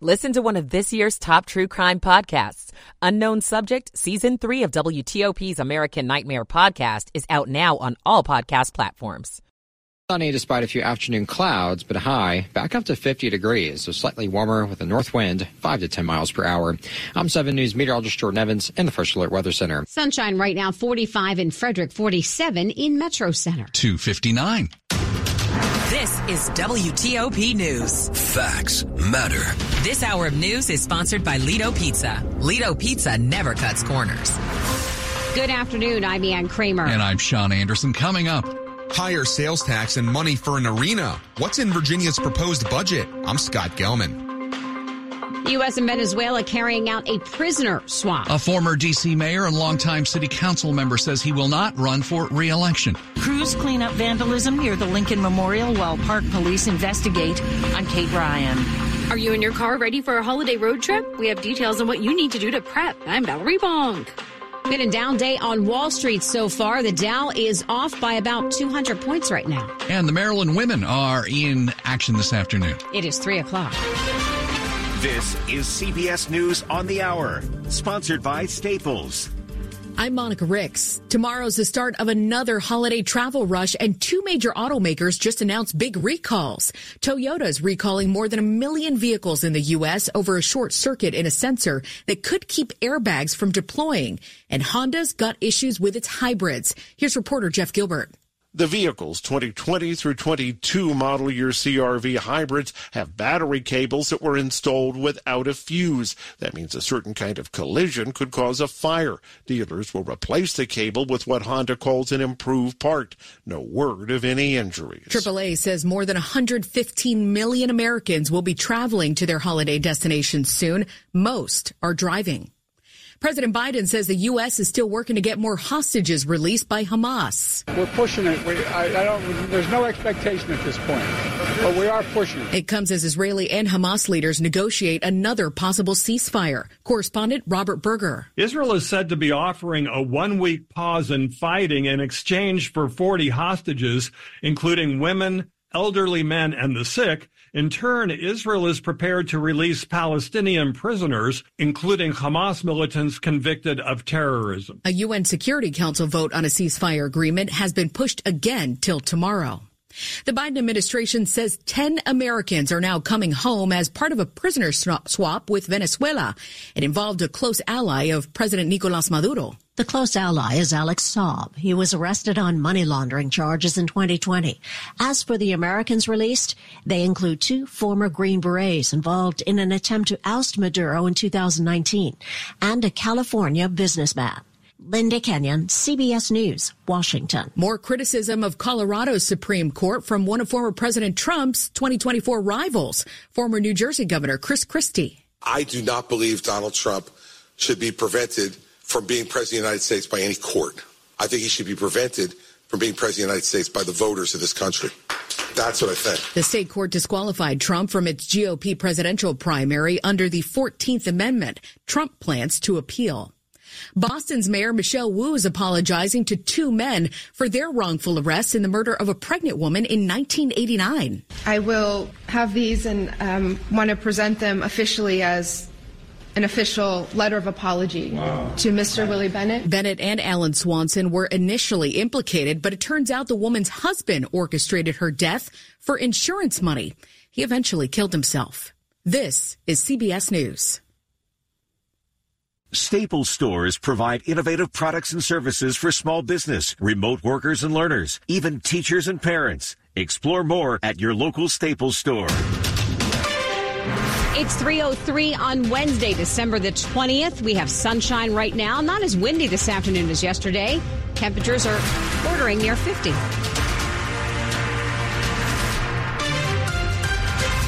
Listen to one of this year's top true crime podcasts. Unknown Subject, Season 3 of WTOP's American Nightmare podcast is out now on all podcast platforms. Sunny despite a few afternoon clouds, but high back up to 50 degrees, so slightly warmer with a north wind 5 to 10 miles per hour. I'm 7 News meteorologist Jordan Evans in the First Alert Weather Center. Sunshine right now 45 in Frederick, 47 in Metro Center. 259. This is WTOP News. Facts matter. This hour of news is sponsored by Lido Pizza. Lido Pizza never cuts corners. Good afternoon. I'm Ann Kramer. And I'm Sean Anderson. Coming up. Higher sales tax and money for an arena. What's in Virginia's proposed budget? I'm Scott Gelman. U.S. and Venezuela carrying out a prisoner swap. A former D.C. mayor and longtime city council member says he will not run for re-election. Crews clean up vandalism near the Lincoln Memorial while park police investigate. I'm Kate Ryan. Are you in your car ready for a holiday road trip? We have details on what you need to do to prep. I'm Valerie Bonk. Been a down day on Wall Street so far. The Dow is off by about 200 points right now. And the Maryland women are in action this afternoon. It is 3 o'clock. This is CBS News on the Hour, sponsored by Staples. I'm Monica Ricks. Tomorrow's the start of another holiday travel rush and two major automakers just announced big recalls. Toyota's recalling more than a million vehicles in the U.S. over a short circuit in a sensor that could keep airbags from deploying. And Honda's got issues with its hybrids. Here's reporter Jeff Gilbert. The vehicles 2020 through 22 model year CRV hybrids have battery cables that were installed without a fuse. That means a certain kind of collision could cause a fire. Dealers will replace the cable with what Honda calls an improved part. No word of any injuries. AAA says more than 115 million Americans will be traveling to their holiday destinations soon. Most are driving. President Biden says the U.S. is still working to get more hostages released by Hamas. We're pushing it. We, I, I don't, there's no expectation at this point, but we are pushing it. It comes as Israeli and Hamas leaders negotiate another possible ceasefire. Correspondent Robert Berger. Israel is said to be offering a one week pause in fighting in exchange for 40 hostages, including women, elderly men, and the sick. In turn, Israel is prepared to release Palestinian prisoners, including Hamas militants convicted of terrorism. A UN Security Council vote on a ceasefire agreement has been pushed again till tomorrow. The Biden administration says 10 Americans are now coming home as part of a prisoner swap with Venezuela. It involved a close ally of President Nicolas Maduro. The close ally is Alex Saab. He was arrested on money laundering charges in 2020. As for the Americans released, they include two former Green Berets involved in an attempt to oust Maduro in 2019 and a California businessman. Linda Kenyon, CBS News, Washington. More criticism of Colorado's Supreme Court from one of former President Trump's 2024 rivals, former New Jersey Governor Chris Christie. I do not believe Donald Trump should be prevented from being president of the United States by any court. I think he should be prevented from being president of the United States by the voters of this country. That's what I think. The state court disqualified Trump from its GOP presidential primary under the 14th Amendment. Trump plans to appeal. Boston's Mayor Michelle Wu is apologizing to two men for their wrongful arrests in the murder of a pregnant woman in 1989. I will have these and um, want to present them officially as an official letter of apology wow. to Mr. Willie Bennett. Bennett and Alan Swanson were initially implicated, but it turns out the woman's husband orchestrated her death for insurance money. He eventually killed himself. This is CBS News. Staples stores provide innovative products and services for small business, remote workers and learners, even teachers and parents. Explore more at your local Staples store. It's 303 on Wednesday, December the 20th. We have sunshine right now. Not as windy this afternoon as yesterday. Temperatures are bordering near 50.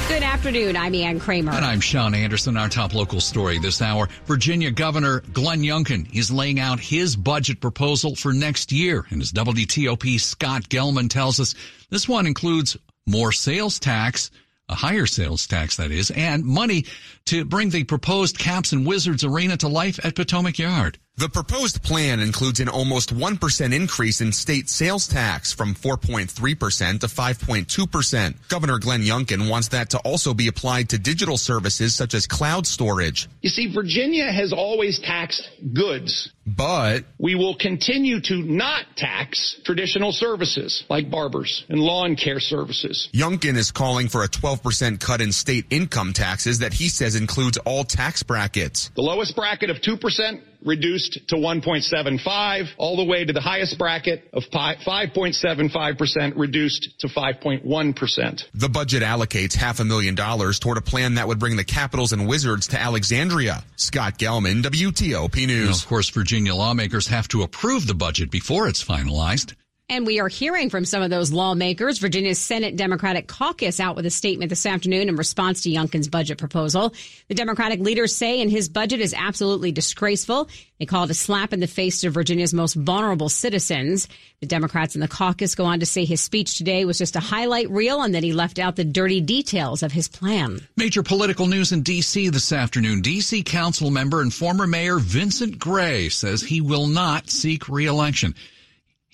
Good afternoon. I'm Ann Kramer. And I'm Sean Anderson. Our top local story this hour. Virginia Governor Glenn Youngkin is laying out his budget proposal for next year. And as WTOP Scott Gelman tells us, this one includes more sales tax, a higher sales tax that is, and money to bring the proposed Caps and Wizards arena to life at Potomac Yard. The proposed plan includes an almost 1% increase in state sales tax from 4.3% to 5.2%. Governor Glenn Youngkin wants that to also be applied to digital services such as cloud storage. You see, Virginia has always taxed goods. But we will continue to not tax traditional services like barbers and lawn care services. Youngkin is calling for a 12% cut in state income taxes that he says includes all tax brackets. The lowest bracket of 2% reduced to 1.75 all the way to the highest bracket of 5.75% reduced to 5.1%. The budget allocates half a million dollars toward a plan that would bring the Capitals and Wizards to Alexandria. Scott Gelman, WTOP News. of course, Virginia lawmakers have to approve the budget before it's finalized. And we are hearing from some of those lawmakers. Virginia's Senate Democratic caucus out with a statement this afternoon in response to Youngkin's budget proposal. The Democratic leaders say in his budget is absolutely disgraceful. They call it a slap in the face to Virginia's most vulnerable citizens. The Democrats in the caucus go on to say his speech today was just a highlight reel and that he left out the dirty details of his plan. Major political news in D.C. this afternoon. D.C. council member and former mayor Vincent Gray says he will not seek reelection.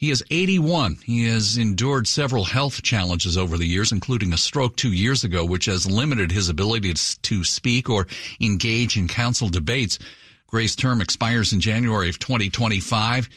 He is 81. He has endured several health challenges over the years, including a stroke two years ago, which has limited his ability to speak or engage in council debates. Gray's term expires in January of 2025.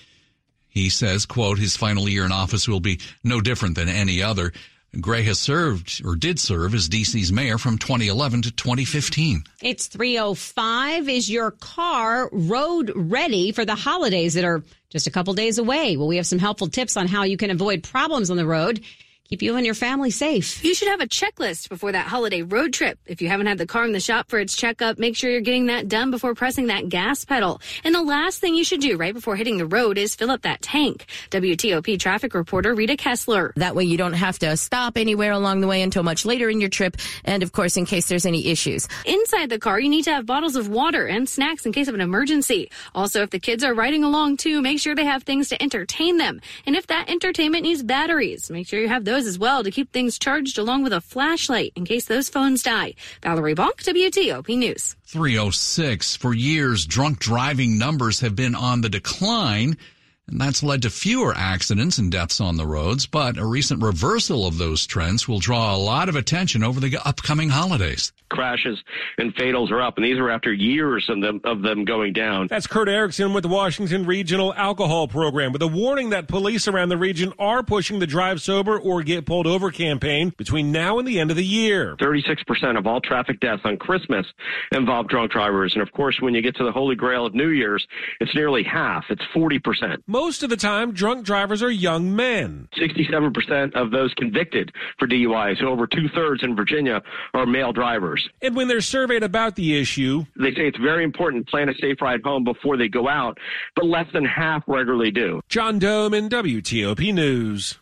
He says, quote, his final year in office will be no different than any other. Gray has served or did serve as DC's mayor from 2011 to 2015. It's 305. Is your car road ready for the holidays that are just a couple days away? Well, we have some helpful tips on how you can avoid problems on the road keep you and your family safe. You should have a checklist before that holiday road trip. If you haven't had the car in the shop for its checkup, make sure you're getting that done before pressing that gas pedal. And the last thing you should do right before hitting the road is fill up that tank. WTOP traffic reporter Rita Kessler. That way you don't have to stop anywhere along the way until much later in your trip. And of course, in case there's any issues. Inside the car, you need to have bottles of water and snacks in case of an emergency. Also, if the kids are riding along too, make sure they have things to entertain them. And if that entertainment needs batteries, make sure you have those as well to keep things charged along with a flashlight in case those phones die. Valerie Bonk, WTOP News. 306. For years, drunk driving numbers have been on the decline. And that's led to fewer accidents and deaths on the roads, but a recent reversal of those trends will draw a lot of attention over the upcoming holidays crashes and fatals are up, and these are after years of them of them going down. That's Kurt Erickson with the Washington Regional Alcohol Program, with a warning that police around the region are pushing the drive sober or get pulled over campaign between now and the end of the year. Thirty-six percent of all traffic deaths on Christmas involve drunk drivers, and of course, when you get to the Holy Grail of New Year's, it's nearly half. It's forty percent. Most of the time, drunk drivers are young men. Sixty-seven percent of those convicted for DUI, so over two-thirds in Virginia, are male drivers. And when they're surveyed about the issue, they say it's very important to plan a safe ride home before they go out, but less than half regularly do. John Domen WTOP News.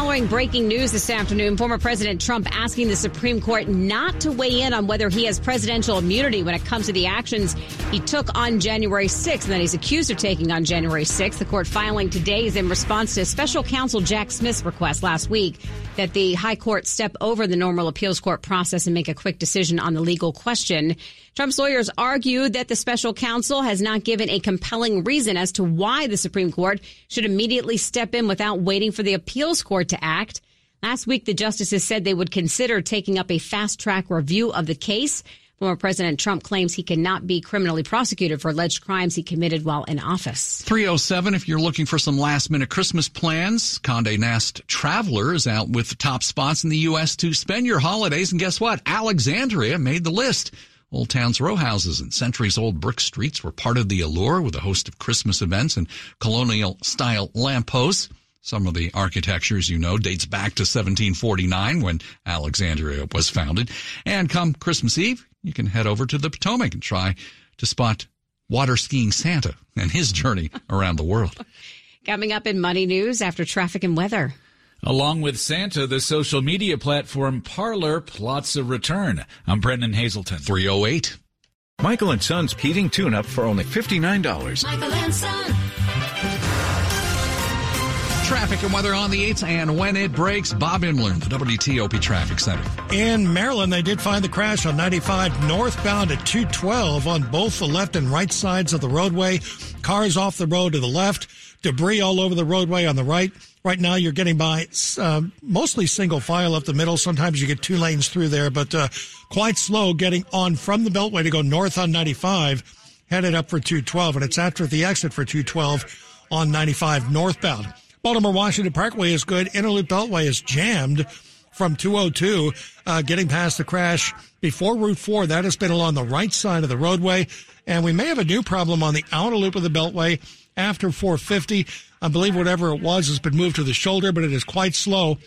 Following breaking news this afternoon. Former President Trump asking the Supreme Court not to weigh in on whether he has presidential immunity when it comes to the actions he took on January 6th and that he's accused of taking on January 6th. The court filing today is in response to special counsel Jack Smith's request last week that the high court step over the normal appeals court process and make a quick decision on the legal question. Trump's lawyers argued that the special counsel has not given a compelling reason as to why the Supreme Court should immediately step in without waiting for the appeals court to act. Last week, the justices said they would consider taking up a fast track review of the case. Former President Trump claims he cannot be criminally prosecuted for alleged crimes he committed while in office. 307, if you're looking for some last minute Christmas plans, Conde Nast Travelers out with top spots in the U.S. to spend your holidays. And guess what? Alexandria made the list. Old Town's row houses and centuries old brick streets were part of the allure with a host of Christmas events and colonial style lampposts. Some of the architecture, as you know, dates back to 1749 when Alexandria was founded. And come Christmas Eve, you can head over to the Potomac and try to spot water skiing Santa and his journey around the world. Coming up in Money News after traffic and weather. Along with Santa, the social media platform Parler plots a return. I'm Brennan Hazelton. 308. Michael and Son's heating tune up for only $59. Michael and Son. Traffic and weather on the 8th and when it breaks, Bob Imler, the WTOP Traffic Center. In Maryland, they did find the crash on 95 northbound at 212 on both the left and right sides of the roadway. Cars off the road to the left, debris all over the roadway on the right. Right now, you're getting by uh, mostly single file up the middle. Sometimes you get two lanes through there, but uh, quite slow getting on from the Beltway to go north on 95, headed up for 212. And it's after the exit for 212 on 95 northbound. Baltimore Washington Parkway is good. Inner loop Beltway is jammed from 202, uh, getting past the crash before Route 4. That has been along the right side of the roadway. And we may have a new problem on the outer loop of the Beltway after 450. I believe whatever it was has been moved to the shoulder, but it is quite slow.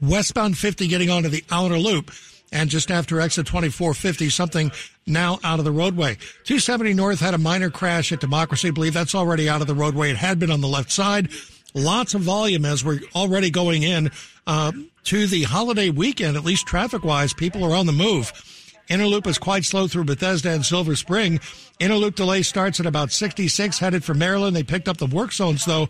Westbound 50 getting onto the outer loop. And just after exit 2450, something now out of the roadway. 270 North had a minor crash at Democracy. I believe that's already out of the roadway. It had been on the left side lots of volume as we're already going in uh, to the holiday weekend, at least traffic wise. People are on the move. Inner loop is quite slow through Bethesda and Silver Spring. Inner loop delay starts at about 66, headed for Maryland. They picked up the work zones, though,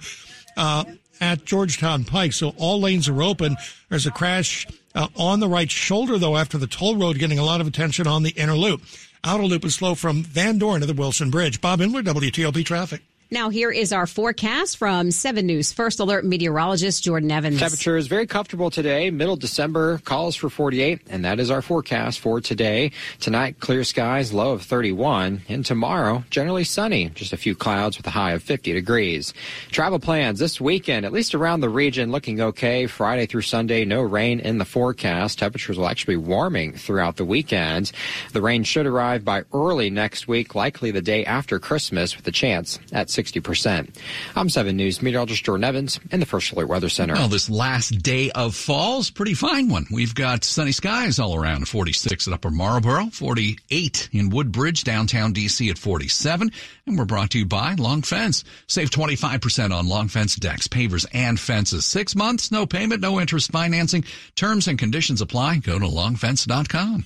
uh, at Georgetown Pike, so all lanes are open. There's a crash uh, on the right shoulder, though, after the toll road getting a lot of attention on the Inner loop. Outer loop is slow from Van Dorn to the Wilson Bridge. Bob Imler, WTOP Traffic. Now, here is our forecast from 7 News First Alert meteorologist Jordan Evans. Temperature is very comfortable today. Middle December calls for 48, and that is our forecast for today. Tonight, clear skies, low of 31. And tomorrow, generally sunny, just a few clouds with a high of 50 degrees. Travel plans this weekend, at least around the region, looking okay. Friday through Sunday, no rain in the forecast. Temperatures will actually be warming throughout the weekend. The rain should arrive by early next week, likely the day after Christmas, with a chance at 60%. I'm 7 News meteorologist Jordan Evans in the First Alert Weather Center. Well, this last day of fall is pretty fine one. We've got sunny skies all around 46 at Upper Marlboro, 48 in Woodbridge, downtown DC at 47. And we're brought to you by Long Fence. Save 25% on Long Fence decks, pavers, and fences. Six months, no payment, no interest financing. Terms and conditions apply. Go to longfence.com.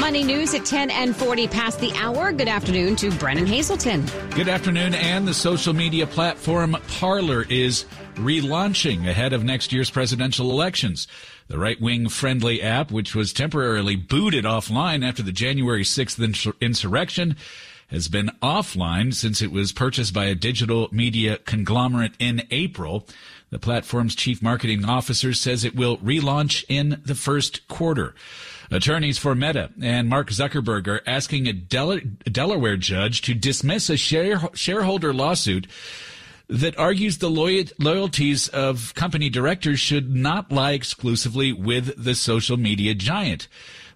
Money news at 10 and 40 past the hour. Good afternoon to Brennan Hazelton. Good afternoon. And the social media platform Parler is relaunching ahead of next year's presidential elections. The right wing friendly app, which was temporarily booted offline after the January 6th insurrection, has been offline since it was purchased by a digital media conglomerate in April. The platform's chief marketing officer says it will relaunch in the first quarter. Attorneys for Meta and Mark Zuckerberg are asking a, Del- Delaware judge to dismiss a share- shareholder lawsuit that argues the loyalties of company directors should not lie exclusively with the social media giant.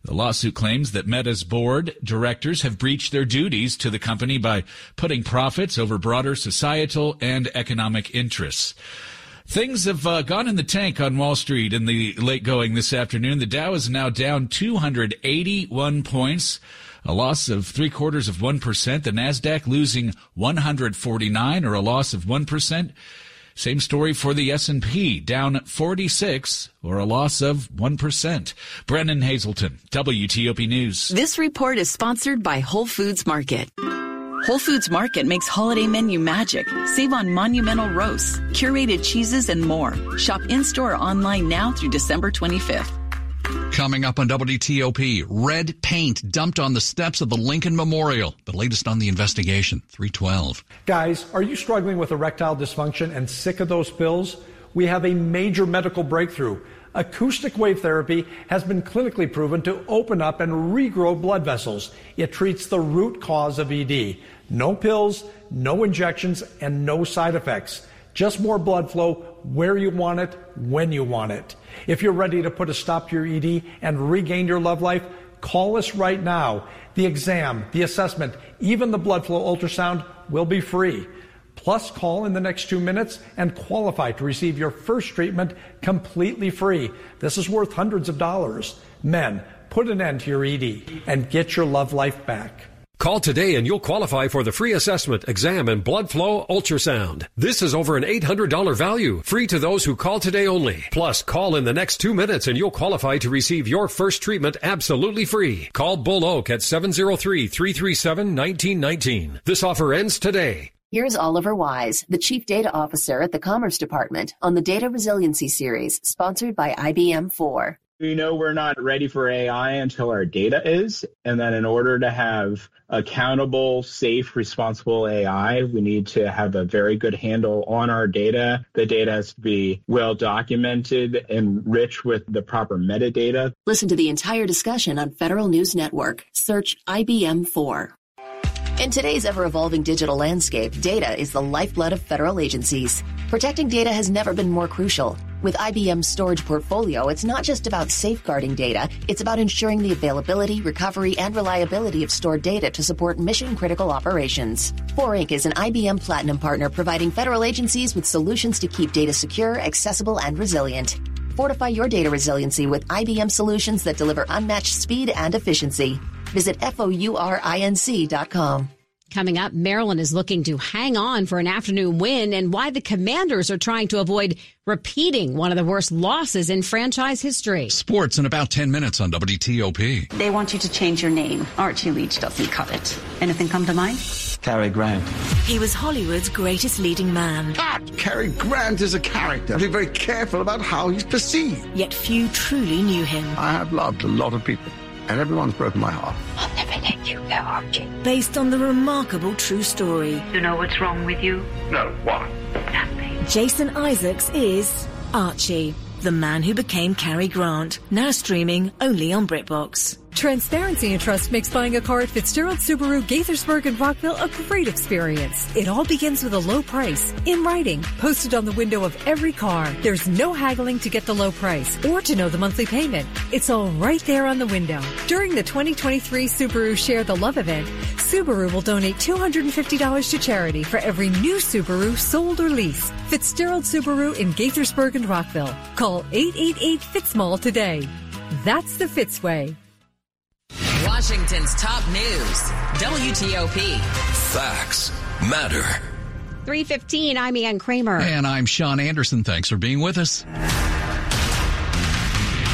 The lawsuit claims that Meta's board directors have breached their duties to the company by putting profits over broader societal and economic interests. Things have uh, gone in the tank on Wall Street in the late going this afternoon. The Dow is now down 281 points, a loss of three quarters of 1%. The NASDAQ losing 149 or a loss of 1%. Same story for the S&P, down 46 or a loss of 1%. Brennan Hazelton, WTOP News. This report is sponsored by Whole Foods Market. Whole Foods Market makes holiday menu magic. Save on monumental roasts, curated cheeses, and more. Shop in store or online now through December 25th. Coming up on WTOP, red paint dumped on the steps of the Lincoln Memorial. The latest on the investigation, 312. Guys, are you struggling with erectile dysfunction and sick of those pills? We have a major medical breakthrough. Acoustic wave therapy has been clinically proven to open up and regrow blood vessels. It treats the root cause of ED. No pills, no injections, and no side effects. Just more blood flow where you want it, when you want it. If you're ready to put a stop to your ED and regain your love life, call us right now. The exam, the assessment, even the blood flow ultrasound will be free. Plus, call in the next two minutes and qualify to receive your first treatment completely free. This is worth hundreds of dollars. Men, put an end to your ED and get your love life back. Call today and you'll qualify for the free assessment, exam, and blood flow ultrasound. This is over an $800 value, free to those who call today only. Plus, call in the next two minutes and you'll qualify to receive your first treatment absolutely free. Call Bull Oak at 703-337-1919. This offer ends today. Here's Oliver Wise, the Chief Data Officer at the Commerce Department on the Data Resiliency Series, sponsored by IBM 4. We know we're not ready for AI until our data is. And then in order to have accountable, safe, responsible AI, we need to have a very good handle on our data. The data has to be well documented and rich with the proper metadata. Listen to the entire discussion on Federal News Network. Search IBM 4. In today's ever evolving digital landscape, data is the lifeblood of federal agencies. Protecting data has never been more crucial. With IBM's storage portfolio, it's not just about safeguarding data, it's about ensuring the availability, recovery, and reliability of stored data to support mission critical operations. 4 Inc. is an IBM Platinum partner providing federal agencies with solutions to keep data secure, accessible, and resilient. Fortify your data resiliency with IBM solutions that deliver unmatched speed and efficiency. Visit FOURINC.com. Coming up, Maryland is looking to hang on for an afternoon win and why the commanders are trying to avoid repeating one of the worst losses in franchise history. Sports in about 10 minutes on WTOP. They want you to change your name. Archie Leach doesn't cut it. Anything come to mind? Cary Grant. He was Hollywood's greatest leading man. Cut! Cary Grant is a character. Be very careful about how he's perceived. Yet few truly knew him. I have loved a lot of people and everyone's broken my heart. I'll never let you go, Archie. Based on the remarkable true story. You know what's wrong with you? No, what? Nothing. Jason Isaacs is Archie, the man who became Cary Grant, now streaming only on BritBox. Transparency and trust makes buying a car at Fitzgerald Subaru, Gaithersburg, and Rockville a great experience. It all begins with a low price, in writing, posted on the window of every car. There's no haggling to get the low price or to know the monthly payment. It's all right there on the window. During the 2023 Subaru Share the Love event, Subaru will donate $250 to charity for every new Subaru sold or leased. Fitzgerald Subaru in Gaithersburg and Rockville. Call 888 Fitzmall today. That's the Fitzway. Washington's top news, WTOP. Facts matter. 315, I'm Ann Kramer. And I'm Sean Anderson. Thanks for being with us.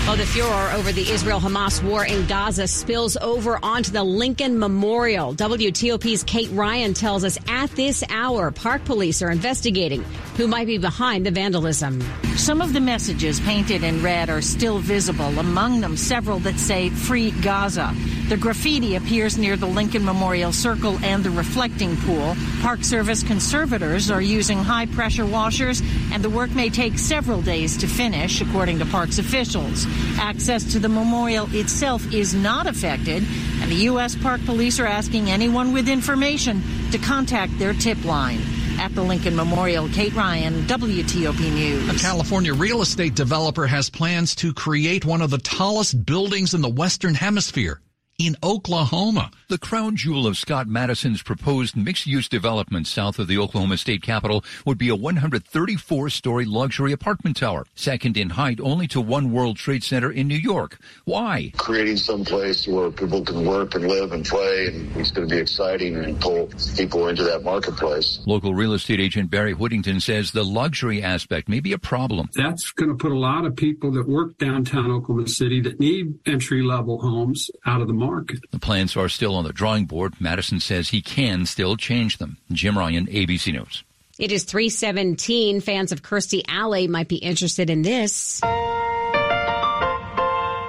Well, the furor over the Israel Hamas war in Gaza spills over onto the Lincoln Memorial. WTOP's Kate Ryan tells us at this hour, park police are investigating who might be behind the vandalism. Some of the messages painted in red are still visible, among them several that say Free Gaza. The graffiti appears near the Lincoln Memorial Circle and the reflecting pool. Park Service conservators are using high pressure washers, and the work may take several days to finish, according to parks officials. Access to the memorial itself is not affected, and the U.S. Park Police are asking anyone with information to contact their tip line. At the Lincoln Memorial, Kate Ryan, WTOP News. A California real estate developer has plans to create one of the tallest buildings in the Western Hemisphere in Oklahoma. The crown jewel of Scott Madison's proposed mixed-use development south of the Oklahoma state capitol would be a 134-story luxury apartment tower, second in height only to One World Trade Center in New York. Why? Creating some place where people can work and live and play, and it's going to be exciting and pull people into that marketplace. Local real estate agent Barry Whittington says the luxury aspect may be a problem. That's going to put a lot of people that work downtown Oklahoma City that need entry-level homes out of the market market. The plans are still on the drawing board. Madison says he can still change them. Jim Ryan, ABC News. It is 317. Fans of Kirstie Alley might be interested in this.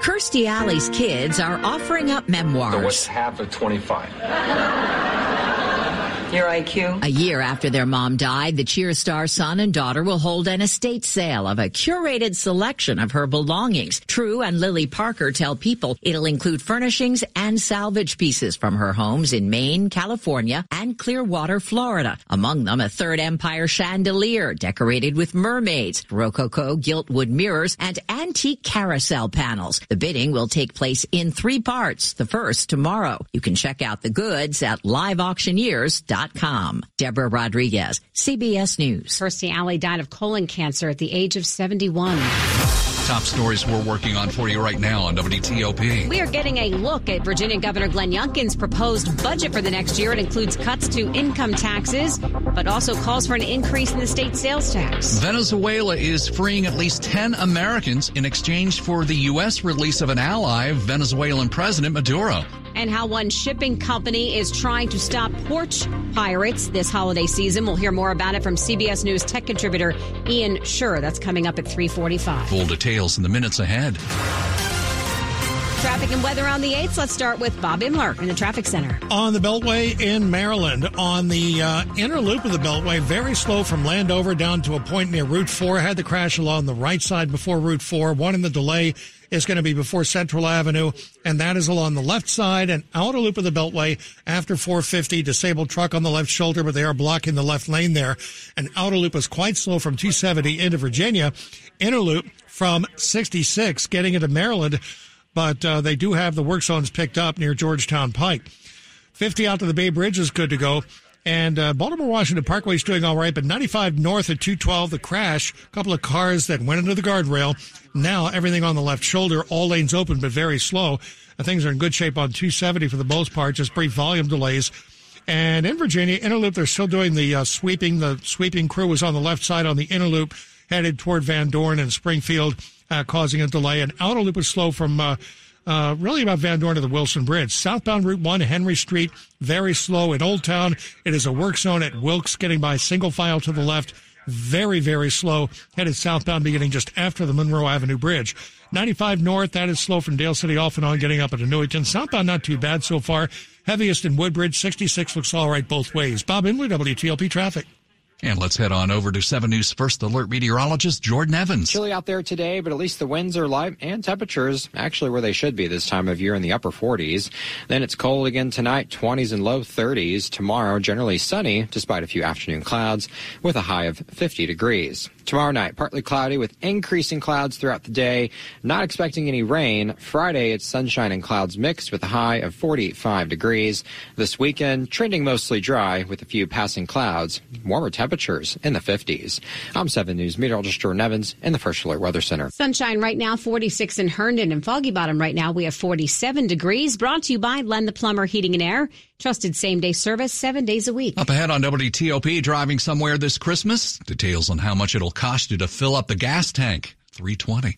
Kirstie Alley's kids are offering up memoirs. So what's half of 25? Your IQ. A year after their mom died, the cheer star son and daughter will hold an estate sale of a curated selection of her belongings. True and Lily Parker tell people it'll include furnishings and salvage pieces from her homes in Maine, California, and Clearwater, Florida. Among them, a Third Empire chandelier decorated with mermaids, Rococo gilt-wood mirrors, and antique carousel panels. The bidding will take place in three parts. The first tomorrow. You can check out the goods at liveauctioneers.com. Deborah Rodriguez, CBS News. Kirstie Alley died of colon cancer at the age of 71. top stories we're working on for you right now on WTOP. We are getting a look at Virginia Governor Glenn Youngkin's proposed budget for the next year. It includes cuts to income taxes, but also calls for an increase in the state sales tax. Venezuela is freeing at least 10 Americans in exchange for the U.S. release of an ally, Venezuelan President Maduro and how one shipping company is trying to stop porch pirates this holiday season. We'll hear more about it from CBS News tech contributor Ian Sherr. That's coming up at 345. Full details in the minutes ahead. Traffic and weather on the 8th. Let's start with Bob Imler in the traffic center. On the Beltway in Maryland, on the uh, inner loop of the Beltway, very slow from Landover down to a point near Route 4. Had the crash along the right side before Route 4. One in the delay is going to be before Central Avenue, and that is along the left side and outer loop of the Beltway after 450. Disabled truck on the left shoulder, but they are blocking the left lane there. And outer loop is quite slow from 270 into Virginia. Inner loop from 66 getting into Maryland but uh, they do have the work zones picked up near Georgetown Pike. 50 out to the Bay Bridge is good to go. And uh, Baltimore Washington Parkway is doing all right, but 95 north at 212, the crash, a couple of cars that went into the guardrail. Now everything on the left shoulder, all lanes open, but very slow. And things are in good shape on 270 for the most part, just brief volume delays. And in Virginia, Inner loop, they're still doing the uh, sweeping. The sweeping crew was on the left side on the Inner loop, headed toward Van Dorn and Springfield uh, causing a delay. And outer loop is slow from uh, really about Van Dorn to the Wilson Bridge. Southbound Route 1, Henry Street, very slow. In Old Town, it is a work zone at Wilkes, getting by single file to the left. Very, very slow. Headed southbound beginning just after the Monroe Avenue Bridge. 95 north, that is slow from Dale City off and on, getting up at Newington. Southbound, not too bad so far. Heaviest in Woodbridge, 66 looks all right both ways. Bob Imler, WTOP Traffic. And let's head on over to 7 News First Alert meteorologist Jordan Evans. Chilly out there today, but at least the winds are light and temperatures actually where they should be this time of year in the upper 40s. Then it's cold again tonight, 20s and low 30s. Tomorrow, generally sunny despite a few afternoon clouds with a high of 50 degrees. Tomorrow night, partly cloudy with increasing clouds throughout the day. Not expecting any rain. Friday, it's sunshine and clouds mixed with a high of 45 degrees. This weekend, trending mostly dry with a few passing clouds. Warmer temperatures in the 50s. I'm 7 News meteorologist Jordan Evans in the First Alert Weather Center. Sunshine right now, 46 in Herndon and Foggy Bottom right now. We have 47 degrees. Brought to you by Len the Plumber Heating and Air. Trusted same day service seven days a week. Up ahead on WTOP, driving somewhere this Christmas. Details on how much it'll cost you to fill up the gas tank. 320.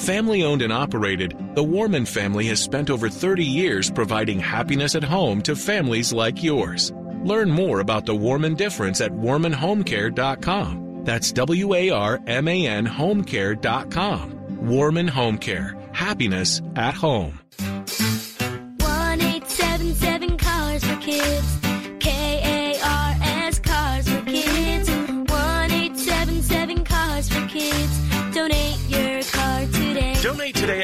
Family owned and operated, the Warman family has spent over 30 years providing happiness at home to families like yours. Learn more about the Warman difference at warmanhomecare.com. That's W A R M A N homecare.com. Warman Home Care. Happiness at home.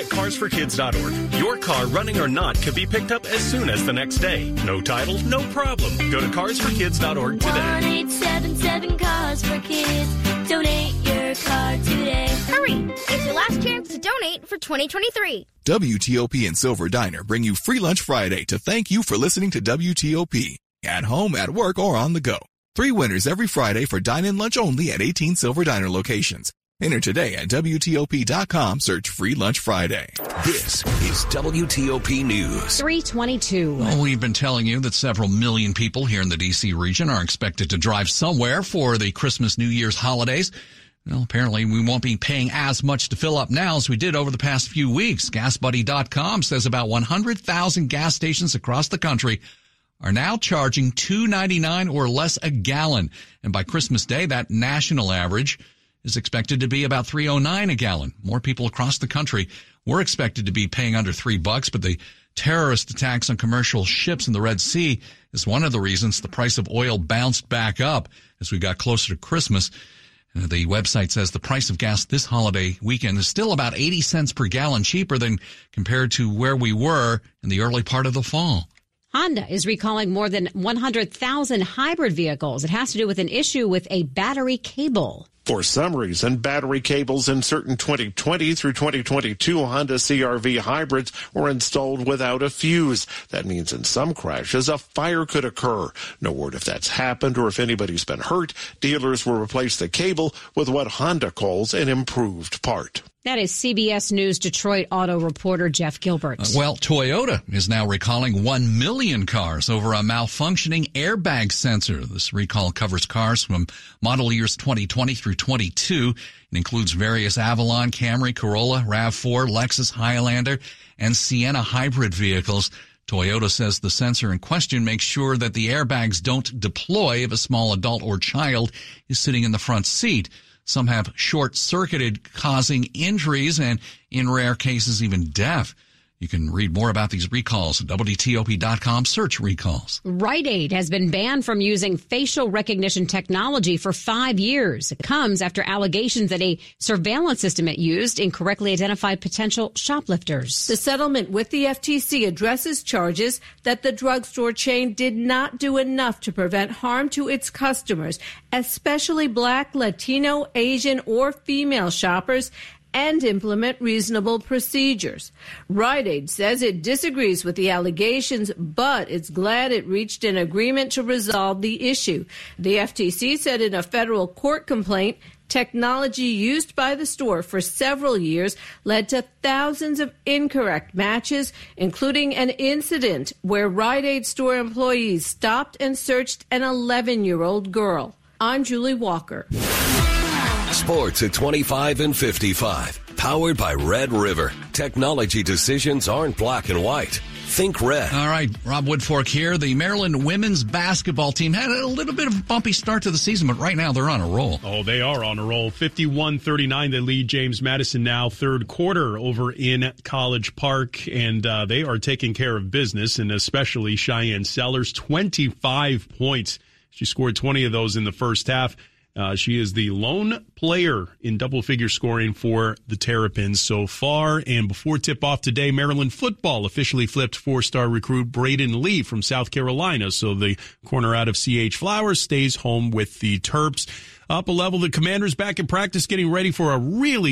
At carsforkids.org. Your car, running or not, can be picked up as soon as the next day. No title, no problem. Go to carsforkids.org today. 1877 Cars for Kids. Donate your car today. Hurry! It's your last chance to donate for 2023. WTOP and Silver Diner bring you Free Lunch Friday to thank you for listening to WTOP. At home, at work, or on the go. Three winners every Friday for dine-in lunch only at 18 Silver Diner locations. Enter today at WTOP.com. Search Free Lunch Friday. This is WTOP News. 322. Well, we've been telling you that several million people here in the D.C. region are expected to drive somewhere for the Christmas, New Year's holidays. Well, apparently we won't be paying as much to fill up now as we did over the past few weeks. GasBuddy.com says about 100,000 gas stations across the country are now charging $2.99 or less a gallon. And by Christmas Day, that national average is expected to be about 309 a gallon. More people across the country were expected to be paying under three bucks, but the terrorist attacks on commercial ships in the Red Sea is one of the reasons the price of oil bounced back up as we got closer to Christmas. Uh, the website says the price of gas this holiday weekend is still about 80 cents per gallon cheaper than compared to where we were in the early part of the fall. Honda is recalling more than 100,000 hybrid vehicles. It has to do with an issue with a battery cable. For some reason, battery cables in certain 2020 through 2022 Honda CRV hybrids were installed without a fuse. That means in some crashes, a fire could occur. No word if that's happened or if anybody's been hurt. Dealers will replace the cable with what Honda calls an improved part. That is CBS News Detroit auto reporter Jeff Gilbert. Uh, well, Toyota is now recalling 1 million cars over a malfunctioning airbag sensor. This recall covers cars from model years 2020 through 22. It includes various Avalon, Camry, Corolla, RAV4, Lexus, Highlander, and Sienna hybrid vehicles. Toyota says the sensor in question makes sure that the airbags don't deploy if a small adult or child is sitting in the front seat. Some have short circuited, causing injuries and, in rare cases, even death. You can read more about these recalls at WTOP.com. Search recalls. Rite Aid has been banned from using facial recognition technology for five years. It comes after allegations that a surveillance system it used incorrectly identified potential shoplifters. The settlement with the FTC addresses charges that the drugstore chain did not do enough to prevent harm to its customers, especially black, Latino, Asian, or female shoppers, and implement reasonable procedures. Rite Aid says it disagrees with the allegations, but it's glad it reached an agreement to resolve the issue. The FTC said in a federal court complaint, technology used by the store for several years led to thousands of incorrect matches, including an incident where Rite Aid store employees stopped and searched an 11 year old girl. I'm Julie Walker. Sports at 25 and 55. Powered by Red River. Technology decisions aren't black and white. Think red. All right, Rob Woodfork here. The Maryland women's basketball team had a little bit of a bumpy start to the season, but right now they're on a roll. Oh, they are on a roll. 51 39. They lead James Madison now, third quarter over in College Park, and uh, they are taking care of business, and especially Shyanne Sellers, 25 points. She scored 20 of those in the first half. Uh, she is the lone player in double figure scoring for the Terrapins so far. And before tip off today, Maryland football officially flipped four star recruit Braden Lee from South Carolina. So the corner out of CH Flowers stays home with the Terps. Up a level, the commanders back in practice getting ready for a really